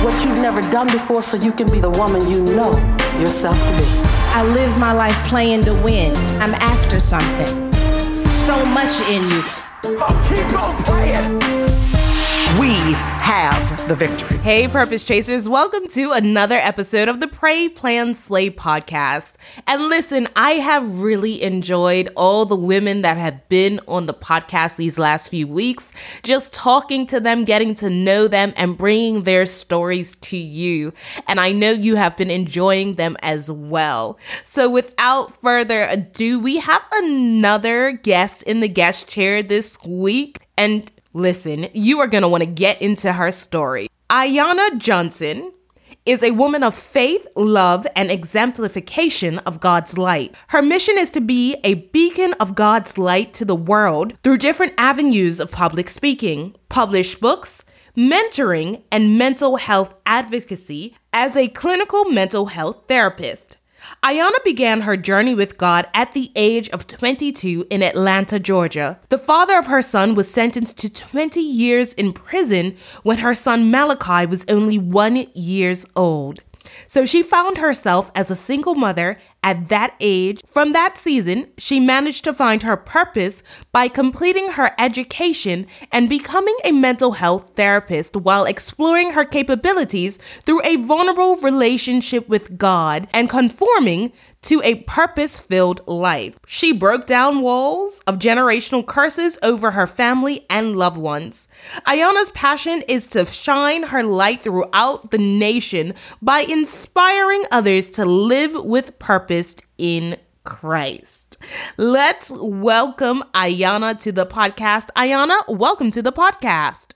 Do what you've never done before so you can be the woman you know yourself to be. I live my life playing to win. I'm after something. So much in you. Keep on playing. We have the victory. Hey, Purpose Chasers, welcome to another episode of the Pray, Plan, Slay podcast. And listen, I have really enjoyed all the women that have been on the podcast these last few weeks, just talking to them, getting to know them, and bringing their stories to you. And I know you have been enjoying them as well. So, without further ado, we have another guest in the guest chair this week. And Listen, you are going to want to get into her story. Ayana Johnson is a woman of faith, love, and exemplification of God's light. Her mission is to be a beacon of God's light to the world through different avenues of public speaking, published books, mentoring, and mental health advocacy as a clinical mental health therapist. Ayana began her journey with God at the age of 22 in Atlanta, Georgia. The father of her son was sentenced to 20 years in prison when her son Malachi was only one years old. So she found herself as a single mother at that age. From that season, she managed to find her purpose by completing her education and becoming a mental health therapist while exploring her capabilities through a vulnerable relationship with God and conforming to a purpose filled life. She broke down walls of generational curses over her family and loved ones. Ayana's passion is to shine her light throughout the nation by inspiring others to live with purpose in Christ. Let's welcome Ayana to the podcast. Ayana, welcome to the podcast.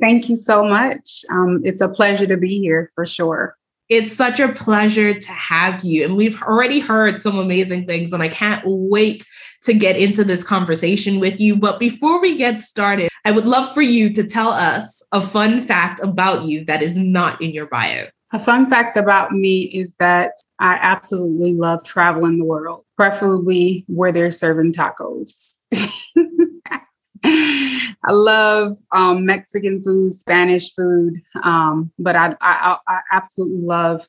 Thank you so much. Um, it's a pleasure to be here for sure. It's such a pleasure to have you. And we've already heard some amazing things, and I can't wait to get into this conversation with you. But before we get started, I would love for you to tell us a fun fact about you that is not in your bio. A fun fact about me is that I absolutely love traveling the world, preferably where they're serving tacos. I love um, Mexican food, Spanish food, um, but I, I, I, absolutely love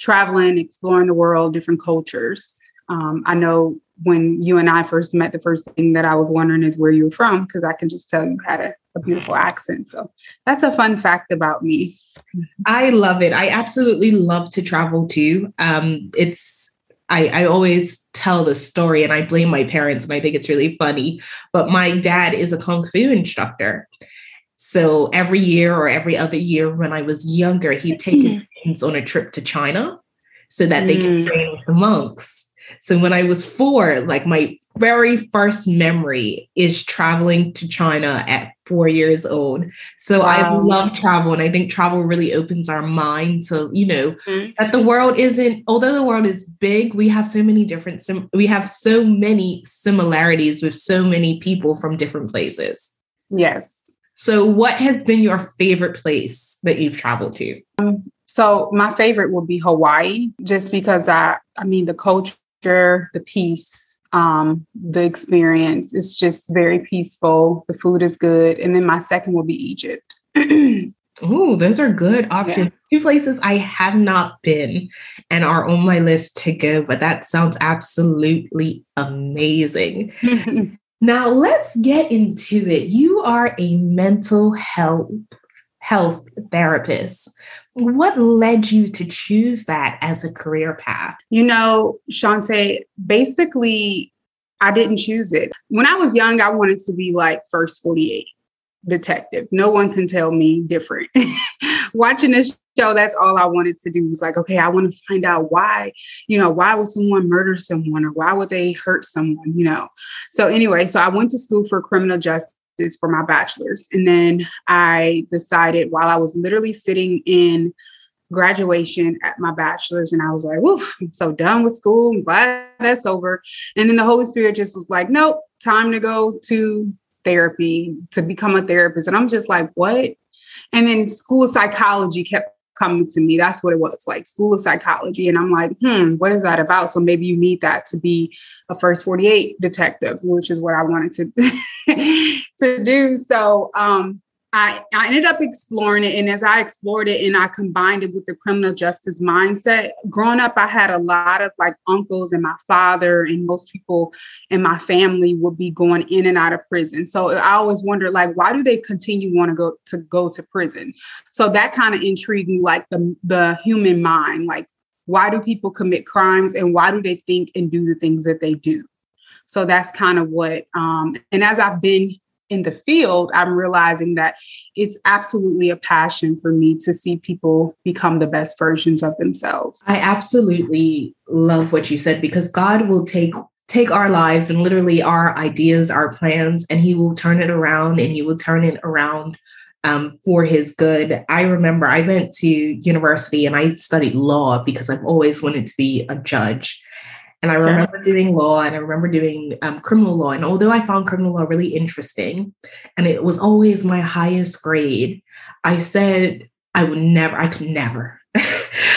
traveling, exploring the world, different cultures. Um, I know when you and I first met, the first thing that I was wondering is where you were from, because I can just tell you had a, a beautiful accent. So that's a fun fact about me. I love it. I absolutely love to travel too. Um, it's I, I always tell the story and I blame my parents and I think it's really funny. But my dad is a Kung Fu instructor. So every year or every other year when I was younger, he'd take his students on a trip to China so that they could train with the monks. So when I was four, like my very first memory is traveling to China at four years old. So wow. I love travel. And I think travel really opens our mind to, you know, mm-hmm. that the world isn't, although the world is big, we have so many different, sim- we have so many similarities with so many people from different places. Yes. So what has been your favorite place that you've traveled to? Um, so my favorite would be Hawaii, just because I, I mean, the culture the peace, um, the experience. It's just very peaceful. The food is good. And then my second will be Egypt. Oh, those are good options. Yeah. Two places I have not been and are on my list to go, but that sounds absolutely amazing. now, let's get into it. You are a mental health health therapist. What led you to choose that as a career path? You know, Shante, basically, I didn't choose it. When I was young, I wanted to be like First 48 detective. No one can tell me different. Watching this show, that's all I wanted to do was like, okay, I want to find out why, you know, why would someone murder someone or why would they hurt someone, you know? So, anyway, so I went to school for criminal justice for my bachelor's. And then I decided while I was literally sitting in graduation at my bachelor's and I was like, woof, I'm so done with school. I'm glad that's over. And then the Holy Spirit just was like, nope, time to go to therapy to become a therapist. And I'm just like, what? And then school psychology kept coming to me. That's what it was like school of psychology. And I'm like, hmm, what is that about? So maybe you need that to be a first 48 detective, which is what I wanted to, to do. So um, I, I ended up exploring it. And as I explored it and I combined it with the criminal justice mindset, growing up, I had a lot of like uncles and my father and most people in my family would be going in and out of prison. So I always wondered like, why do they continue want to go to go to prison? So that kind of intrigued me, like the, the human mind, like why do people commit crimes and why do they think and do the things that they do? So that's kind of what, um, and as I've been in the field, I'm realizing that it's absolutely a passion for me to see people become the best versions of themselves. I absolutely love what you said because God will take take our lives and literally our ideas, our plans, and he will turn it around and he will turn it around um, for his good. I remember I went to university and I studied law because I've always wanted to be a judge. And I remember doing law and I remember doing um, criminal law. And although I found criminal law really interesting and it was always my highest grade, I said I would never, I could never,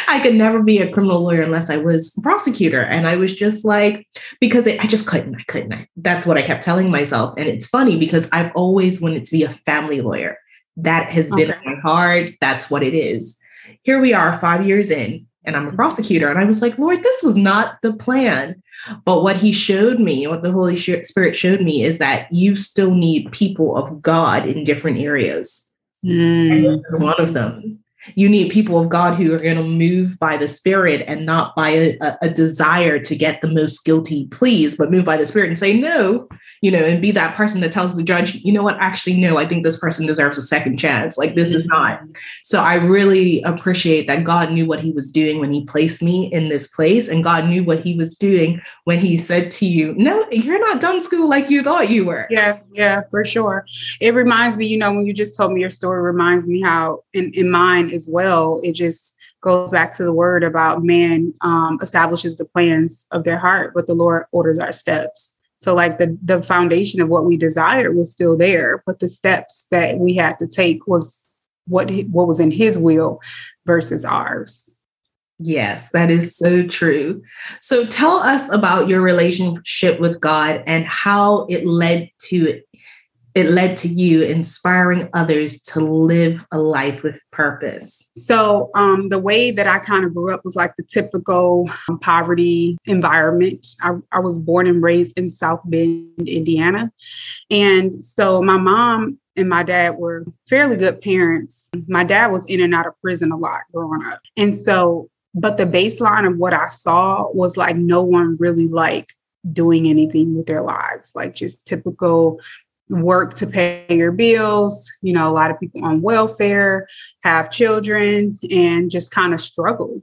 I could never be a criminal lawyer unless I was a prosecutor. And I was just like, because it, I just couldn't, I couldn't. I, that's what I kept telling myself. And it's funny because I've always wanted to be a family lawyer. That has been okay. my heart. That's what it is. Here we are, five years in and I'm a prosecutor. And I was like, Lord, this was not the plan. But what he showed me, what the Holy Spirit showed me, is that you still need people of God in different areas. Mm. one of them you need people of God who are going to move by the Spirit and not by a, a, desire to get the most guilty pleas, but move by the Spirit and say no, you know, and be that person that tells the judge, you know what, actually, no, I think this person deserves a second chance. Like this is not. Mm-hmm. So I really appreciate that God knew what he was doing when he placed me in this place, and God knew what he was doing when he said to you, no, you're not done school like you thought you were. Yeah, yeah, for sure. It reminds me, you know, when you just told me your story, reminds me how in, in mine, as well. It just goes back to the word about man um, establishes the plans of their heart, but the Lord orders our steps. So, like the the foundation of what we desired was still there, but the steps that we had to take was what what was in His will versus ours. Yes, that is so true. So tell us about your relationship with God and how it led to it led to you inspiring others to live a life with purpose? So, um, the way that I kind of grew up was like the typical um, poverty environment. I, I was born and raised in South Bend, Indiana. And so, my mom and my dad were fairly good parents. My dad was in and out of prison a lot growing up. And so, but the baseline of what I saw was like no one really like doing anything with their lives, like just typical work to pay your bills. You know, a lot of people on welfare have children and just kind of struggle.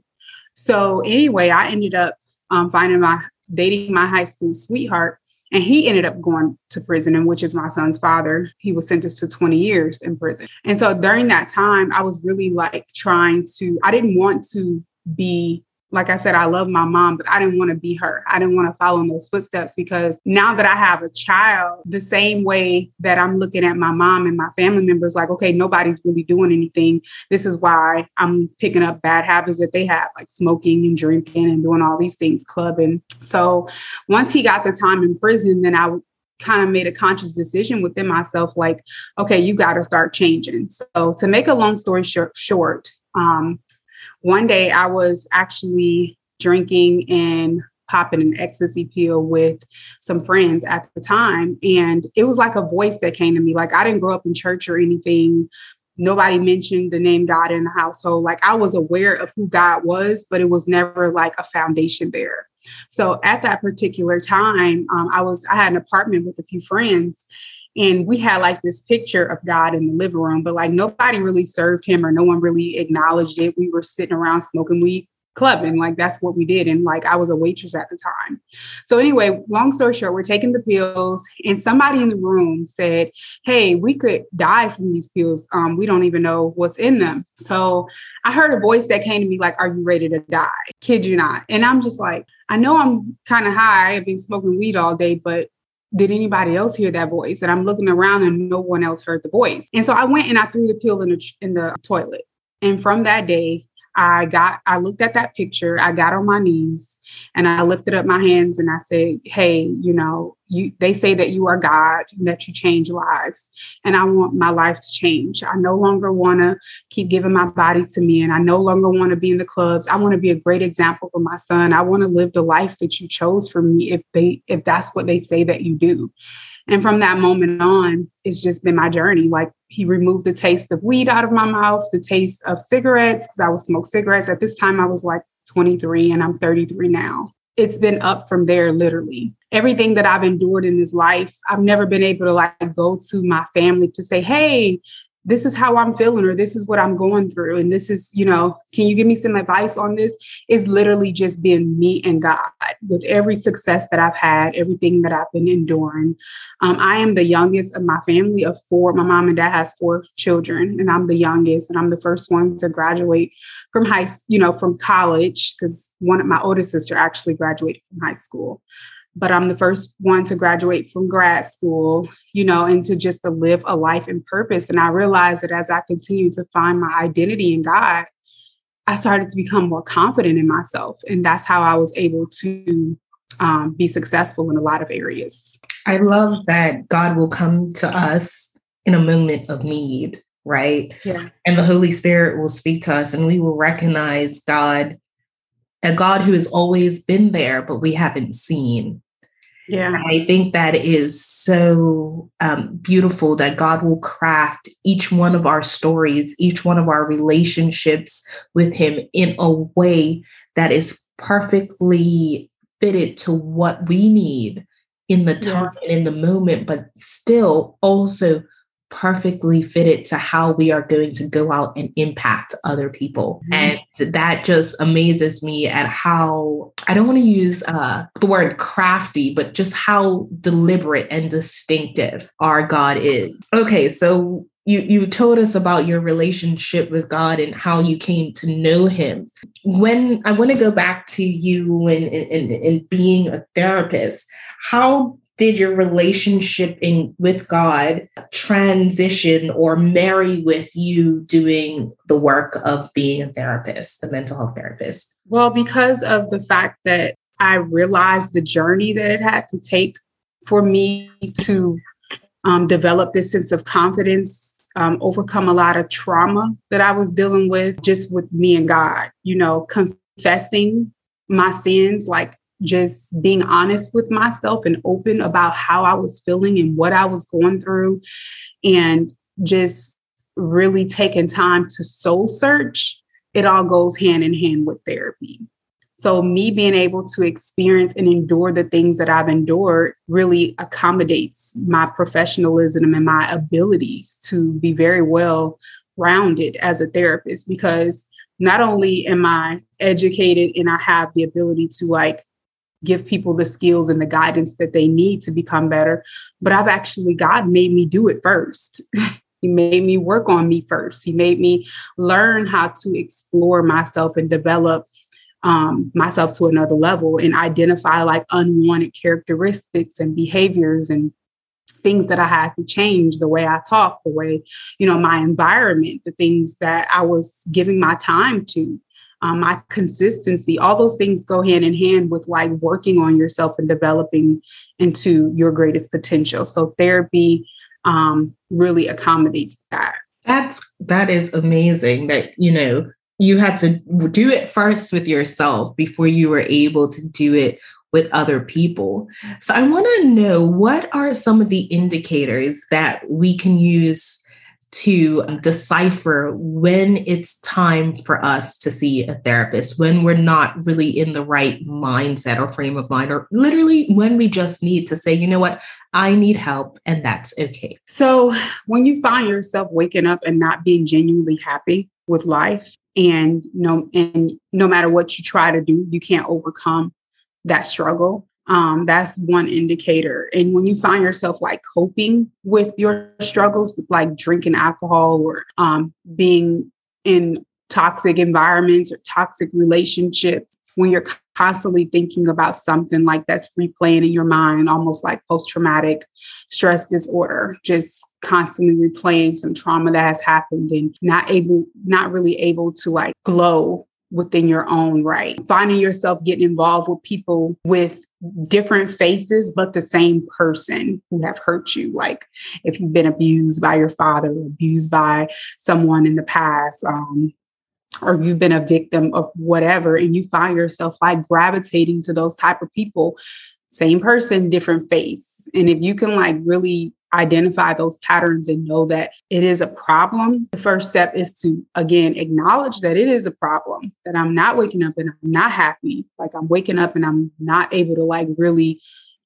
So, anyway, I ended up um, finding my dating my high school sweetheart, and he ended up going to prison, and which is my son's father. He was sentenced to 20 years in prison. And so during that time, I was really like trying to, I didn't want to be like I said, I love my mom, but I didn't want to be her. I didn't want to follow in those footsteps because now that I have a child, the same way that I'm looking at my mom and my family members, like, okay, nobody's really doing anything. This is why I'm picking up bad habits that they have, like smoking and drinking and doing all these things, clubbing. So once he got the time in prison, then I kind of made a conscious decision within myself like okay you got to start changing so to make a long story short, short um, one day I was actually drinking and popping an ecstasy pill with some friends at the time. And it was like a voice that came to me. Like I didn't grow up in church or anything. Nobody mentioned the name God in the household. Like I was aware of who God was, but it was never like a foundation there. So at that particular time, um, I was I had an apartment with a few friends, and we had like this picture of God in the living room, but like nobody really served him or no one really acknowledged it. We were sitting around smoking weed clubbing. Like that's what we did. And like I was a waitress at the time. So anyway, long story short, we're taking the pills, and somebody in the room said, Hey, we could die from these pills. Um, we don't even know what's in them. So I heard a voice that came to me like, Are you ready to die? Kid you not. And I'm just like, I know I'm kind of high. I've been smoking weed all day, but did anybody else hear that voice? And I'm looking around and no one else heard the voice. And so I went and I threw the pill in the in the toilet. And from that day, I got, I looked at that picture, I got on my knees and I lifted up my hands and I said, Hey, you know, you, they say that you are God and that you change lives. And I want my life to change. I no longer want to keep giving my body to me and I no longer want to be in the clubs. I want to be a great example for my son. I want to live the life that you chose for me if they, if that's what they say that you do. And from that moment on, it's just been my journey. Like he removed the taste of weed out of my mouth, the taste of cigarettes, because I would smoke cigarettes. At this time, I was like 23 and I'm 33 now. It's been up from there, literally. Everything that I've endured in this life, I've never been able to like go to my family to say, hey, this is how I'm feeling, or this is what I'm going through. And this is, you know, can you give me some advice on this? Is literally just being me and God with every success that I've had, everything that I've been enduring. Um, I am the youngest of my family of four. My mom and dad has four children, and I'm the youngest, and I'm the first one to graduate from high, you know, from college because one of my older sister actually graduated from high school but I'm the first one to graduate from grad school, you know, and to just to live a life in purpose. And I realized that as I continue to find my identity in God, I started to become more confident in myself. And that's how I was able to um, be successful in a lot of areas. I love that God will come to us in a moment of need, right? Yeah. And the Holy Spirit will speak to us and we will recognize God, a God who has always been there, but we haven't seen. Yeah. I think that is so um, beautiful that God will craft each one of our stories, each one of our relationships with Him in a way that is perfectly fitted to what we need in the time yeah. and in the moment, but still also perfectly fitted to how we are going to go out and impact other people. Mm-hmm. And that just amazes me at how I don't want to use uh, the word crafty, but just how deliberate and distinctive our God is. Okay, so you you told us about your relationship with God and how you came to know him. When I want to go back to you and, and, and being a therapist, how did your relationship in with God transition or marry with you doing the work of being a therapist, the mental health therapist? Well, because of the fact that I realized the journey that it had to take for me to um, develop this sense of confidence, um, overcome a lot of trauma that I was dealing with just with me and God, you know, confessing my sins, like just being honest with myself and open about how I was feeling and what I was going through, and just really taking time to soul search, it all goes hand in hand with therapy. So, me being able to experience and endure the things that I've endured really accommodates my professionalism and my abilities to be very well rounded as a therapist because not only am I educated and I have the ability to like give people the skills and the guidance that they need to become better. But I've actually, God made me do it first. he made me work on me first. He made me learn how to explore myself and develop um, myself to another level and identify like unwanted characteristics and behaviors and things that I had to change the way I talk, the way, you know, my environment, the things that I was giving my time to um, my consistency, all those things go hand in hand with like working on yourself and developing into your greatest potential. So therapy um, really accommodates that. That's that is amazing that you know you had to do it first with yourself before you were able to do it with other people. So I want to know what are some of the indicators that we can use to decipher when it's time for us to see a therapist, when we're not really in the right mindset or frame of mind, or literally when we just need to say, you know what, I need help, and that's okay. So when you find yourself waking up and not being genuinely happy with life, and no and no matter what you try to do you can't overcome that struggle um, that's one indicator and when you find yourself like coping with your struggles with like drinking alcohol or um, being in toxic environments or toxic relationships when you're constantly thinking about something like that's replaying in your mind, almost like post traumatic stress disorder, just constantly replaying some trauma that has happened and not able, not really able to like glow within your own right. Finding yourself getting involved with people with different faces, but the same person who have hurt you. Like if you've been abused by your father, abused by someone in the past, um, or you've been a victim of whatever and you find yourself like gravitating to those type of people same person different face and if you can like really identify those patterns and know that it is a problem the first step is to again acknowledge that it is a problem that i'm not waking up and i'm not happy. Like i'm waking up and i'm not able to like really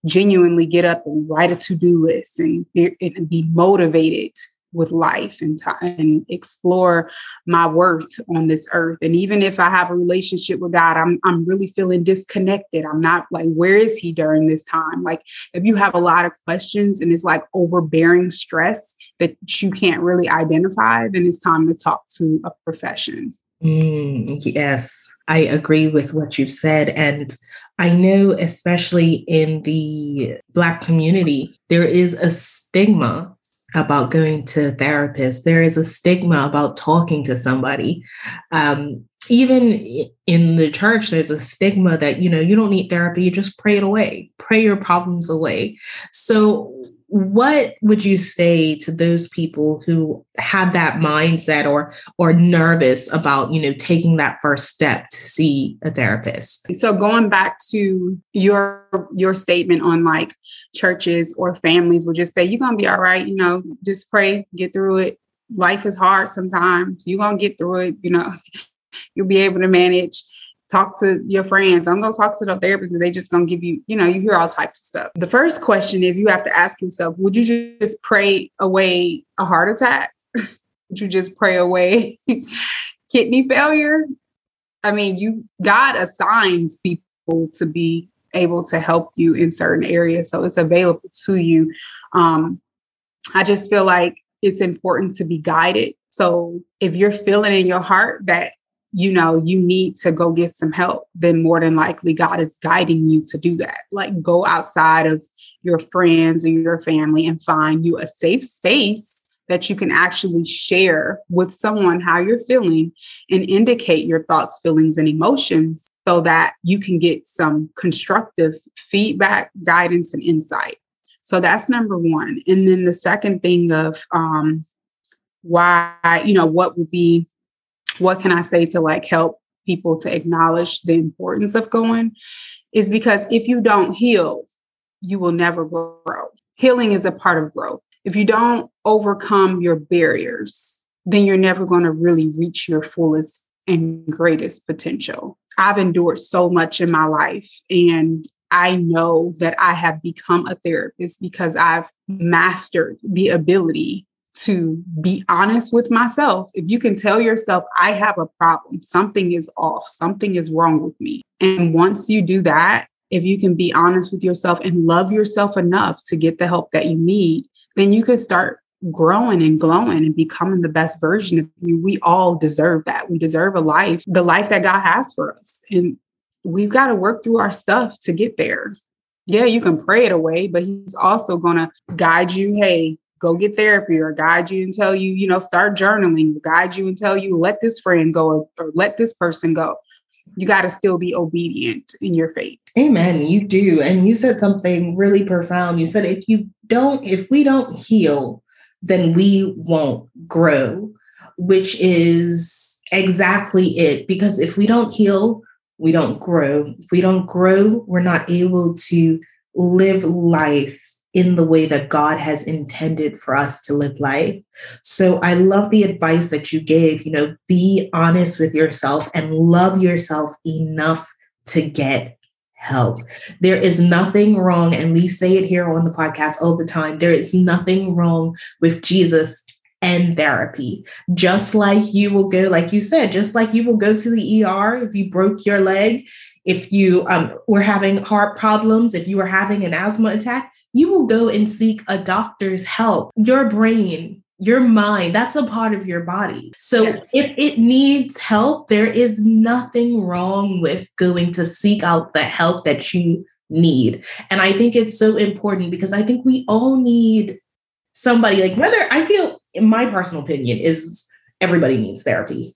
genuinely get up and write a to-do list and, and be motivated with life and time and explore my worth on this earth. And even if I have a relationship with God, I'm I'm really feeling disconnected. I'm not like, where is he during this time? Like if you have a lot of questions and it's like overbearing stress that you can't really identify, then it's time to talk to a profession. Mm, yes, I agree with what you've said. And I know, especially in the Black community, there is a stigma about going to a therapist. There is a stigma about talking to somebody. Um, even in the church, there's a stigma that, you know, you don't need therapy, you just pray it away, pray your problems away. So, what would you say to those people who have that mindset or or nervous about you know taking that first step to see a therapist? So going back to your your statement on like churches or families will just say you're gonna be all right you know just pray get through it. Life is hard sometimes. You're gonna get through it you know you'll be able to manage talk to your friends. Don't go talk to the therapist. They just gonna give you, you know, you hear all types of stuff. The first question is you have to ask yourself, would you just pray away a heart attack? would you just pray away kidney failure? I mean, you God assigns people to be able to help you in certain areas. So it's available to you. Um, I just feel like it's important to be guided. So if you're feeling in your heart that you know, you need to go get some help, then more than likely God is guiding you to do that. Like go outside of your friends or your family and find you a safe space that you can actually share with someone how you're feeling and indicate your thoughts, feelings, and emotions so that you can get some constructive feedback, guidance, and insight. So that's number one. And then the second thing of um, why, you know, what would be what can I say to like help people to acknowledge the importance of going is because if you don't heal, you will never grow. Healing is a part of growth. If you don't overcome your barriers, then you're never going to really reach your fullest and greatest potential. I've endured so much in my life and I know that I have become a therapist because I've mastered the ability to be honest with myself. If you can tell yourself, I have a problem, something is off, something is wrong with me. And once you do that, if you can be honest with yourself and love yourself enough to get the help that you need, then you can start growing and glowing and becoming the best version of you. We all deserve that. We deserve a life, the life that God has for us. And we've got to work through our stuff to get there. Yeah, you can pray it away, but He's also going to guide you. Hey, go get therapy or guide you and tell you, you know, start journaling, or guide you and tell you, let this friend go or, or let this person go. You got to still be obedient in your faith. Amen. You do. And you said something really profound. You said, if you don't, if we don't heal, then we won't grow, which is exactly it. Because if we don't heal, we don't grow. If we don't grow, we're not able to live life in the way that God has intended for us to live life. So I love the advice that you gave, you know, be honest with yourself and love yourself enough to get help. There is nothing wrong, and we say it here on the podcast all the time. There is nothing wrong with Jesus and therapy. Just like you will go, like you said, just like you will go to the ER if you broke your leg, if you um, were having heart problems, if you were having an asthma attack, you will go and seek a doctor's help. Your brain, your mind, that's a part of your body. So yes. if it needs help, there is nothing wrong with going to seek out the help that you need. And I think it's so important because I think we all need somebody like whether I feel in my personal opinion is everybody needs therapy.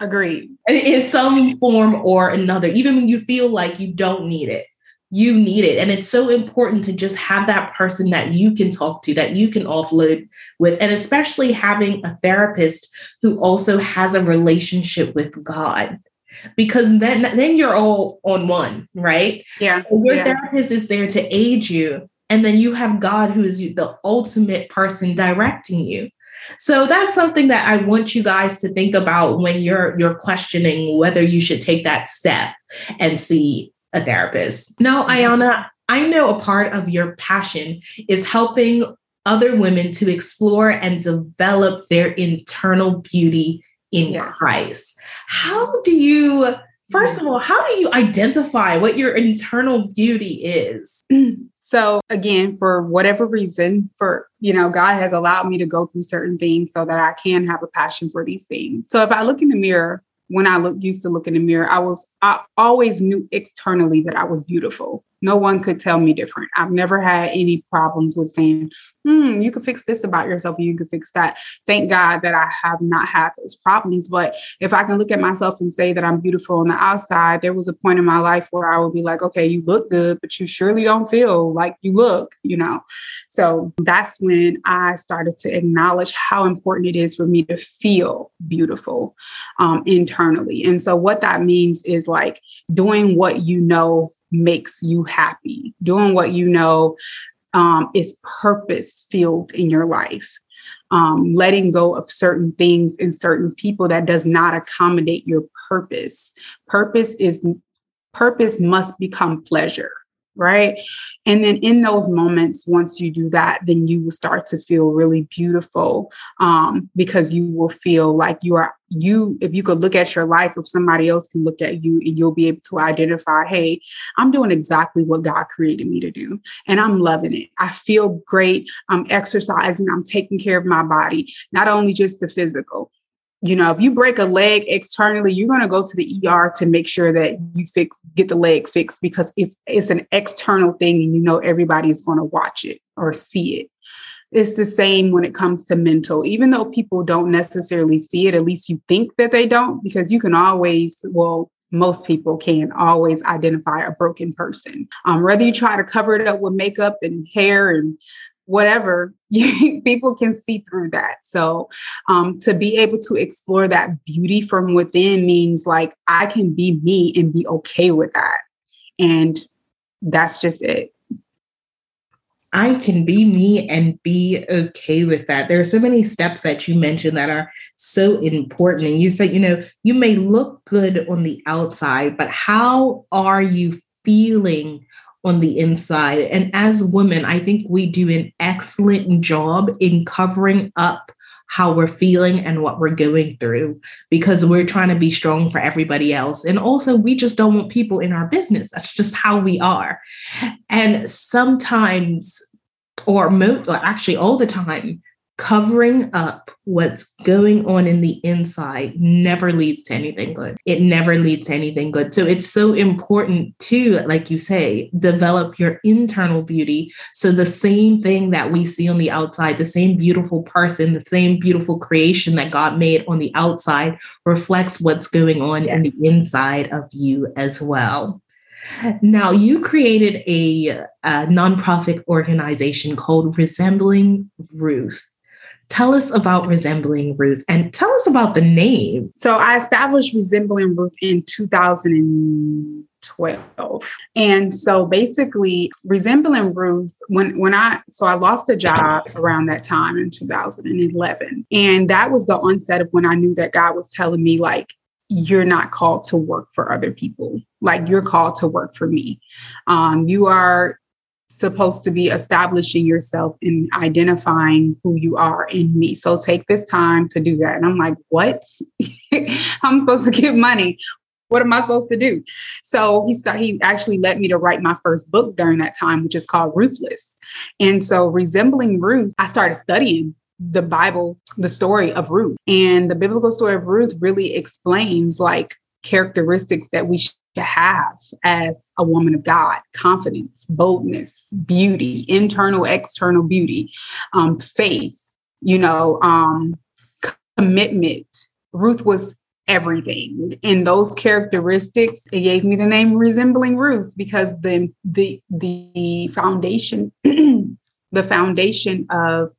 Agreed. In some form or another, even when you feel like you don't need it, you need it. And it's so important to just have that person that you can talk to, that you can offload with, and especially having a therapist who also has a relationship with God. Because then, then you're all on one, right? Yeah. So your yeah. therapist is there to aid you. And then you have God who is the ultimate person directing you. So that's something that I want you guys to think about when you're you're questioning whether you should take that step and see a therapist. Now, Ayana, I know a part of your passion is helping other women to explore and develop their internal beauty in yeah. Christ. How do you First of all, how do you identify what your internal beauty is? So again, for whatever reason, for you know, God has allowed me to go through certain things so that I can have a passion for these things. So if I look in the mirror, when I look used to look in the mirror, I was I always knew externally that I was beautiful. No one could tell me different. I've never had any problems with saying, hmm, you can fix this about yourself you can fix that. Thank God that I have not had those problems. But if I can look at myself and say that I'm beautiful on the outside, there was a point in my life where I would be like, okay, you look good, but you surely don't feel like you look, you know? So that's when I started to acknowledge how important it is for me to feel beautiful um, internally. And so what that means is like doing what you know makes you happy, doing what you know um, is purpose filled in your life. Um, letting go of certain things and certain people that does not accommodate your purpose. Purpose is purpose must become pleasure right? And then in those moments, once you do that, then you will start to feel really beautiful um, because you will feel like you are you. If you could look at your life, if somebody else can look at you, and you'll be able to identify, hey, I'm doing exactly what God created me to do, and I'm loving it. I feel great. I'm exercising. I'm taking care of my body, not only just the physical you know, if you break a leg externally, you're going to go to the ER to make sure that you fix get the leg fixed because it's it's an external thing and you know everybody's going to watch it or see it. It's the same when it comes to mental. Even though people don't necessarily see it, at least you think that they don't because you can always well most people can always identify a broken person. Um, whether you try to cover it up with makeup and hair and whatever you, people can see through that so um, to be able to explore that beauty from within means like i can be me and be okay with that and that's just it I can be me and be okay with that. There are so many steps that you mentioned that are so important. And you said, you know, you may look good on the outside, but how are you feeling on the inside. And as women, I think we do an excellent job in covering up how we're feeling and what we're going through because we're trying to be strong for everybody else. And also, we just don't want people in our business. That's just how we are. And sometimes, or, mo- or actually all the time, covering up what's going on in the inside never leads to anything good. It never leads to anything good. So it's so important to, like you say, develop your internal beauty. So the same thing that we see on the outside, the same beautiful person, the same beautiful creation that God made on the outside reflects what's going on yes. in the inside of you as well. Now, you created a, a nonprofit organization called Resembling Ruth. Tell us about Resembling Ruth and tell us about the name. So I established Resembling Ruth in 2012. And so basically Resembling Ruth, when when I so I lost a job around that time in 2011. And that was the onset of when I knew that God was telling me like you're not called to work for other people. Like you're called to work for me. Um, you are supposed to be establishing yourself and identifying who you are in me. So take this time to do that. And I'm like, what? I'm supposed to get money. What am I supposed to do? So he he actually led me to write my first book during that time, which is called Ruthless. And so resembling Ruth, I started studying the Bible, the story of Ruth. And the biblical story of Ruth really explains like characteristics that we should have as a woman of God confidence, boldness, beauty, internal, external beauty, um, faith, you know, um, commitment. Ruth was everything and those characteristics it gave me the name resembling ruth because the the the foundation the foundation of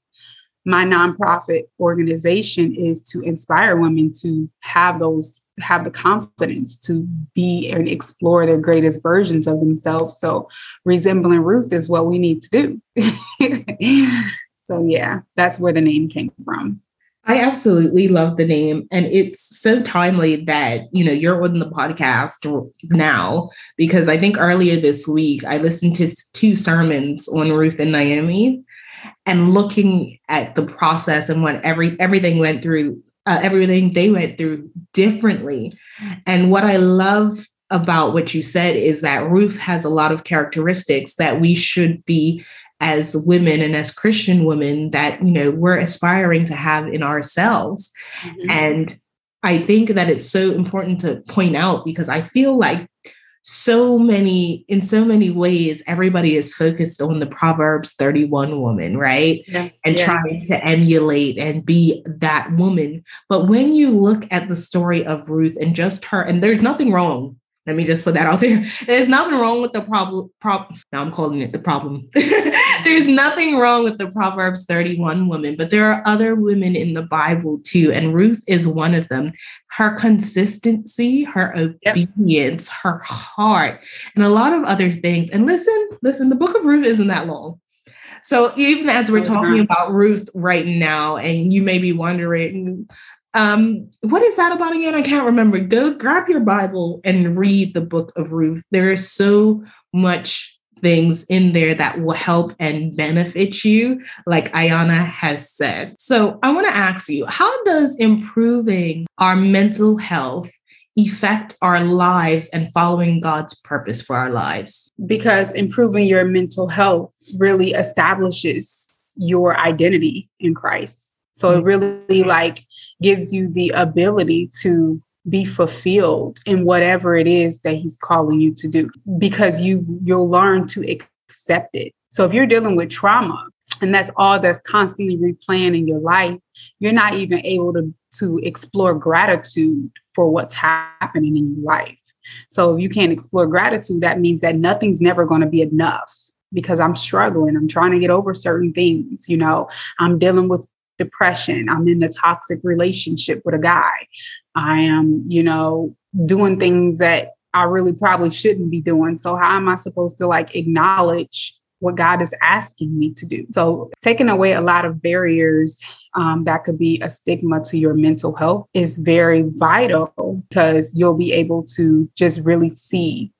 my nonprofit organization is to inspire women to have those have the confidence to be and explore their greatest versions of themselves so resembling ruth is what we need to do so yeah that's where the name came from I absolutely love the name. And it's so timely that, you know, you're on the podcast now, because I think earlier this week I listened to two sermons on Ruth and Naomi and looking at the process and what every everything went through, uh, everything they went through differently. And what I love about what you said is that Ruth has a lot of characteristics that we should be as women and as Christian women that, you know, we're aspiring to have in ourselves. Mm-hmm. And I think that it's so important to point out because I feel like so many in so many ways everybody is focused on the proverbs 31 woman right yeah, and yeah. trying to emulate and be that woman but when you look at the story of ruth and just her and there's nothing wrong let me just put that out there. There's nothing wrong with the problem. Prop, now I'm calling it the problem. There's nothing wrong with the Proverbs 31 woman, but there are other women in the Bible too. And Ruth is one of them. Her consistency, her obedience, yep. her heart, and a lot of other things. And listen, listen, the book of Ruth isn't that long. So even as we're talking about Ruth right now, and you may be wondering, um, what is that about again? I can't remember. Go grab your Bible and read the book of Ruth. There is so much things in there that will help and benefit you, like Ayana has said. So I want to ask you, how does improving our mental health affect our lives and following God's purpose for our lives? Because improving your mental health really establishes your identity in Christ. So it really like gives you the ability to be fulfilled in whatever it is that he's calling you to do because you you'll learn to accept it. So if you're dealing with trauma and that's all that's constantly replaying in your life, you're not even able to to explore gratitude for what's happening in your life. So if you can't explore gratitude, that means that nothing's never going to be enough because I'm struggling. I'm trying to get over certain things. You know, I'm dealing with depression. I'm in a toxic relationship with a guy. I am, you know, doing things that I really probably shouldn't be doing. So how am I supposed to like acknowledge what God is asking me to do? So taking away a lot of barriers um, that could be a stigma to your mental health is very vital because you'll be able to just really see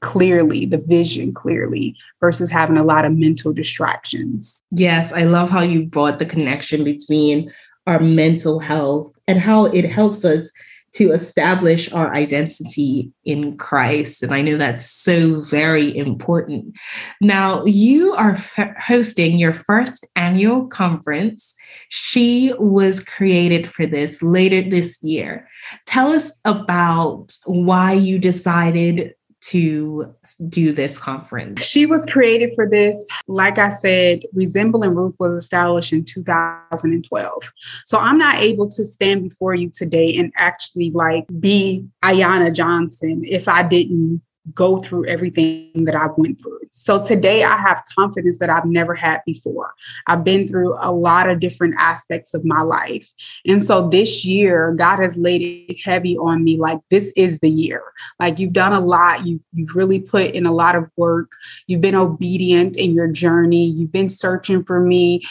clearly, the vision clearly, versus having a lot of mental distractions. Yes, I love how you brought the connection between our mental health and how it helps us to establish our identity in Christ. And I know that's so very important. Now, you are f- hosting your first annual conference. She was created for this later this year. Tell us about why you decided to do this conference? She was created for this. Like I said, Resembling Ruth was established in 2012. So I'm not able to stand before you today and actually like be Ayana Johnson if I didn't go through everything that I went through. So today I have confidence that I've never had before. I've been through a lot of different aspects of my life. And so this year, God has laid it heavy on me like this is the year. Like you've done a lot, you you've really put in a lot of work. You've been obedient in your journey. You've been searching for me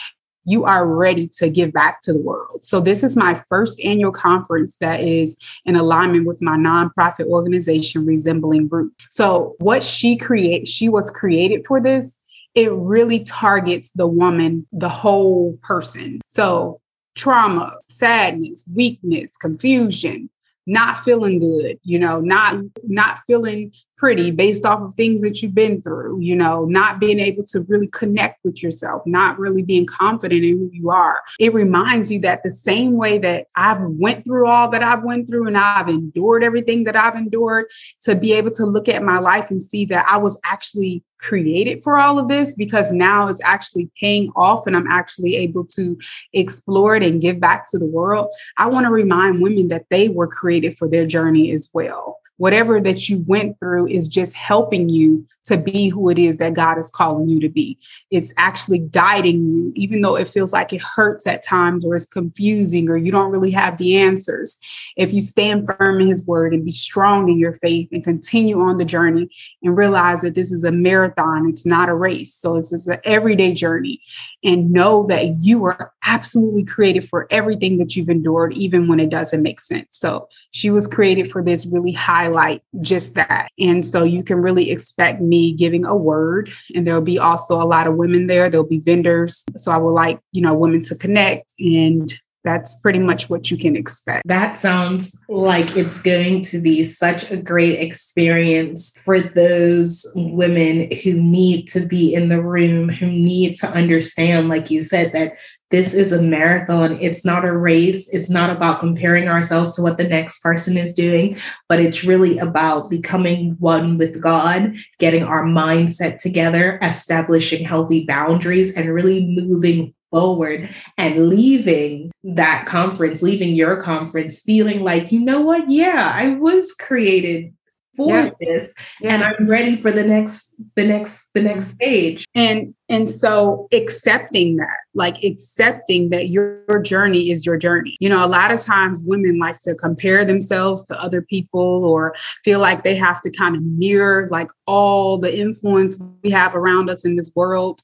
you are ready to give back to the world. So, this is my first annual conference that is in alignment with my nonprofit organization, Resembling Ruth. So, what she create, she was created for this it really targets the woman, the whole person. So, trauma, sadness, weakness, confusion, not feeling good, you know, not not feeling pretty based off of things that you've been through, you know, not being able to really connect with yourself, not really being confident in who you are. It reminds you that the same way that I've went through all that I've went through and I've endured everything that I've endured to be able to look at my life and see that I was actually created for all of this because now it's actually paying off and I'm actually able to explore it and give back to the world. I want to remind women that they were created for their journey as well whatever that you went through is just helping you to be who it is that God is calling you to be. It's actually guiding you, even though it feels like it hurts at times or it's confusing or you don't really have the answers. If you stand firm in His word and be strong in your faith and continue on the journey and realize that this is a marathon, it's not a race. So this is an everyday journey. And know that you are absolutely created for everything that you've endured, even when it doesn't make sense. So she was created for this really highlight just that. And so you can really expect me giving a word and there'll be also a lot of women there there'll be vendors so i would like you know women to connect and that's pretty much what you can expect. That sounds like it's going to be such a great experience for those women who need to be in the room, who need to understand, like you said, that this is a marathon. It's not a race. It's not about comparing ourselves to what the next person is doing, but it's really about becoming one with God, getting our mindset together, establishing healthy boundaries, and really moving forward and leaving that conference, leaving your conference, feeling like, you know what? Yeah, I was created for yeah. this yeah. and i'm ready for the next the next the next stage and and so accepting that like accepting that your, your journey is your journey you know a lot of times women like to compare themselves to other people or feel like they have to kind of mirror like all the influence we have around us in this world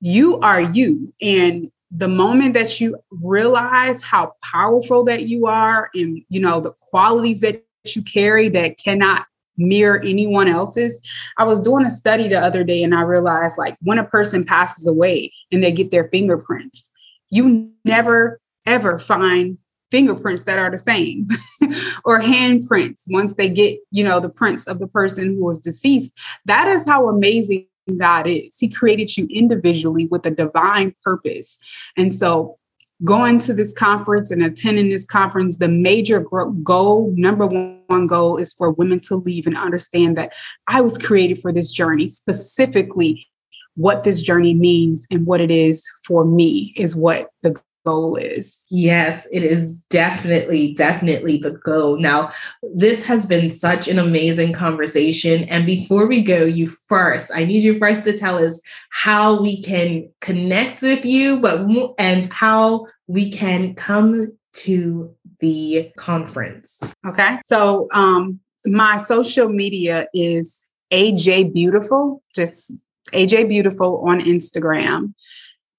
you are you and the moment that you realize how powerful that you are and you know the qualities that you carry that cannot mirror anyone else's. I was doing a study the other day and I realized like when a person passes away and they get their fingerprints, you never ever find fingerprints that are the same or handprints once they get, you know, the prints of the person who was deceased. That is how amazing God is. He created you individually with a divine purpose. And so going to this conference and attending this conference, the major goal, number one goal, is for women to leave and understand that I was created for this journey, specifically what this journey means and what it is for me is what the goal is. Yes, it is definitely, definitely the goal. Now, this has been such an amazing conversation. And before we go, you first, I need you first to tell us how we can connect with you, but and how we can come to the conference. Okay. So um my social media is AJ Beautiful, just AJ Beautiful on Instagram.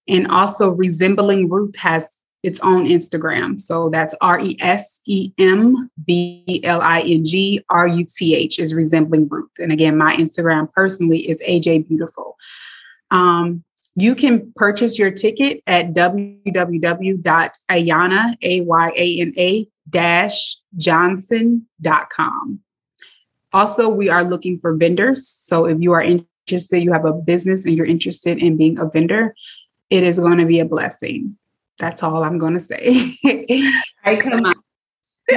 And also, Resembling Ruth has its own Instagram. So that's R E S E M B L I N G R U T H is Resembling Ruth. And again, my Instagram personally is AJ Beautiful. Um, you can purchase your ticket at www.ayana, A-Y-A-N-A dash johnson.com. Also, we are looking for vendors. So if you are interested, you have a business and you're interested in being a vendor, it is going to be a blessing. That's all I'm going to say. I come.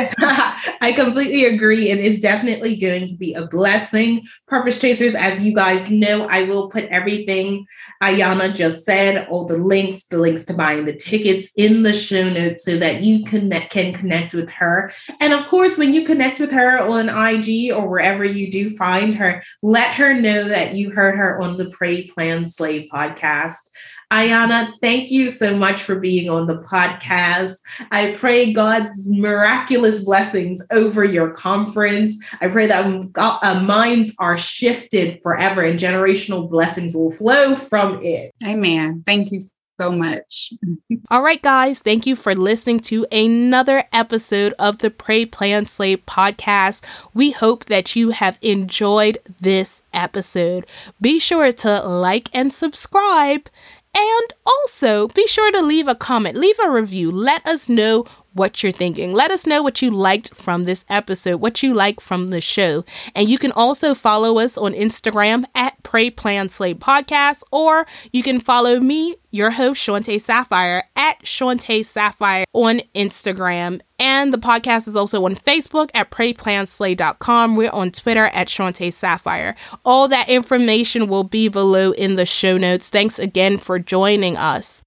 I completely agree. It is definitely going to be a blessing. Purpose Chasers, as you guys know, I will put everything Ayana just said, all the links, the links to buying the tickets in the show notes so that you connect, can connect with her. And of course, when you connect with her on IG or wherever you do find her, let her know that you heard her on the Pray Plan Slay podcast. Ayana, thank you so much for being on the podcast. I pray God's miraculous blessings over your conference. I pray that God, uh, minds are shifted forever and generational blessings will flow from it. Amen. Thank you so much. All right, guys, thank you for listening to another episode of the Pray Plan Slay podcast. We hope that you have enjoyed this episode. Be sure to like and subscribe. And also be sure to leave a comment, leave a review. Let us know what you're thinking. Let us know what you liked from this episode, what you like from the show. And you can also follow us on Instagram at Pray Plan Slay Podcast, or you can follow me, your host, Shante Sapphire, at Shante Sapphire on Instagram. And the podcast is also on Facebook at PrayPlanSlay.com. We're on Twitter at Shante Sapphire. All that information will be below in the show notes. Thanks again for joining us.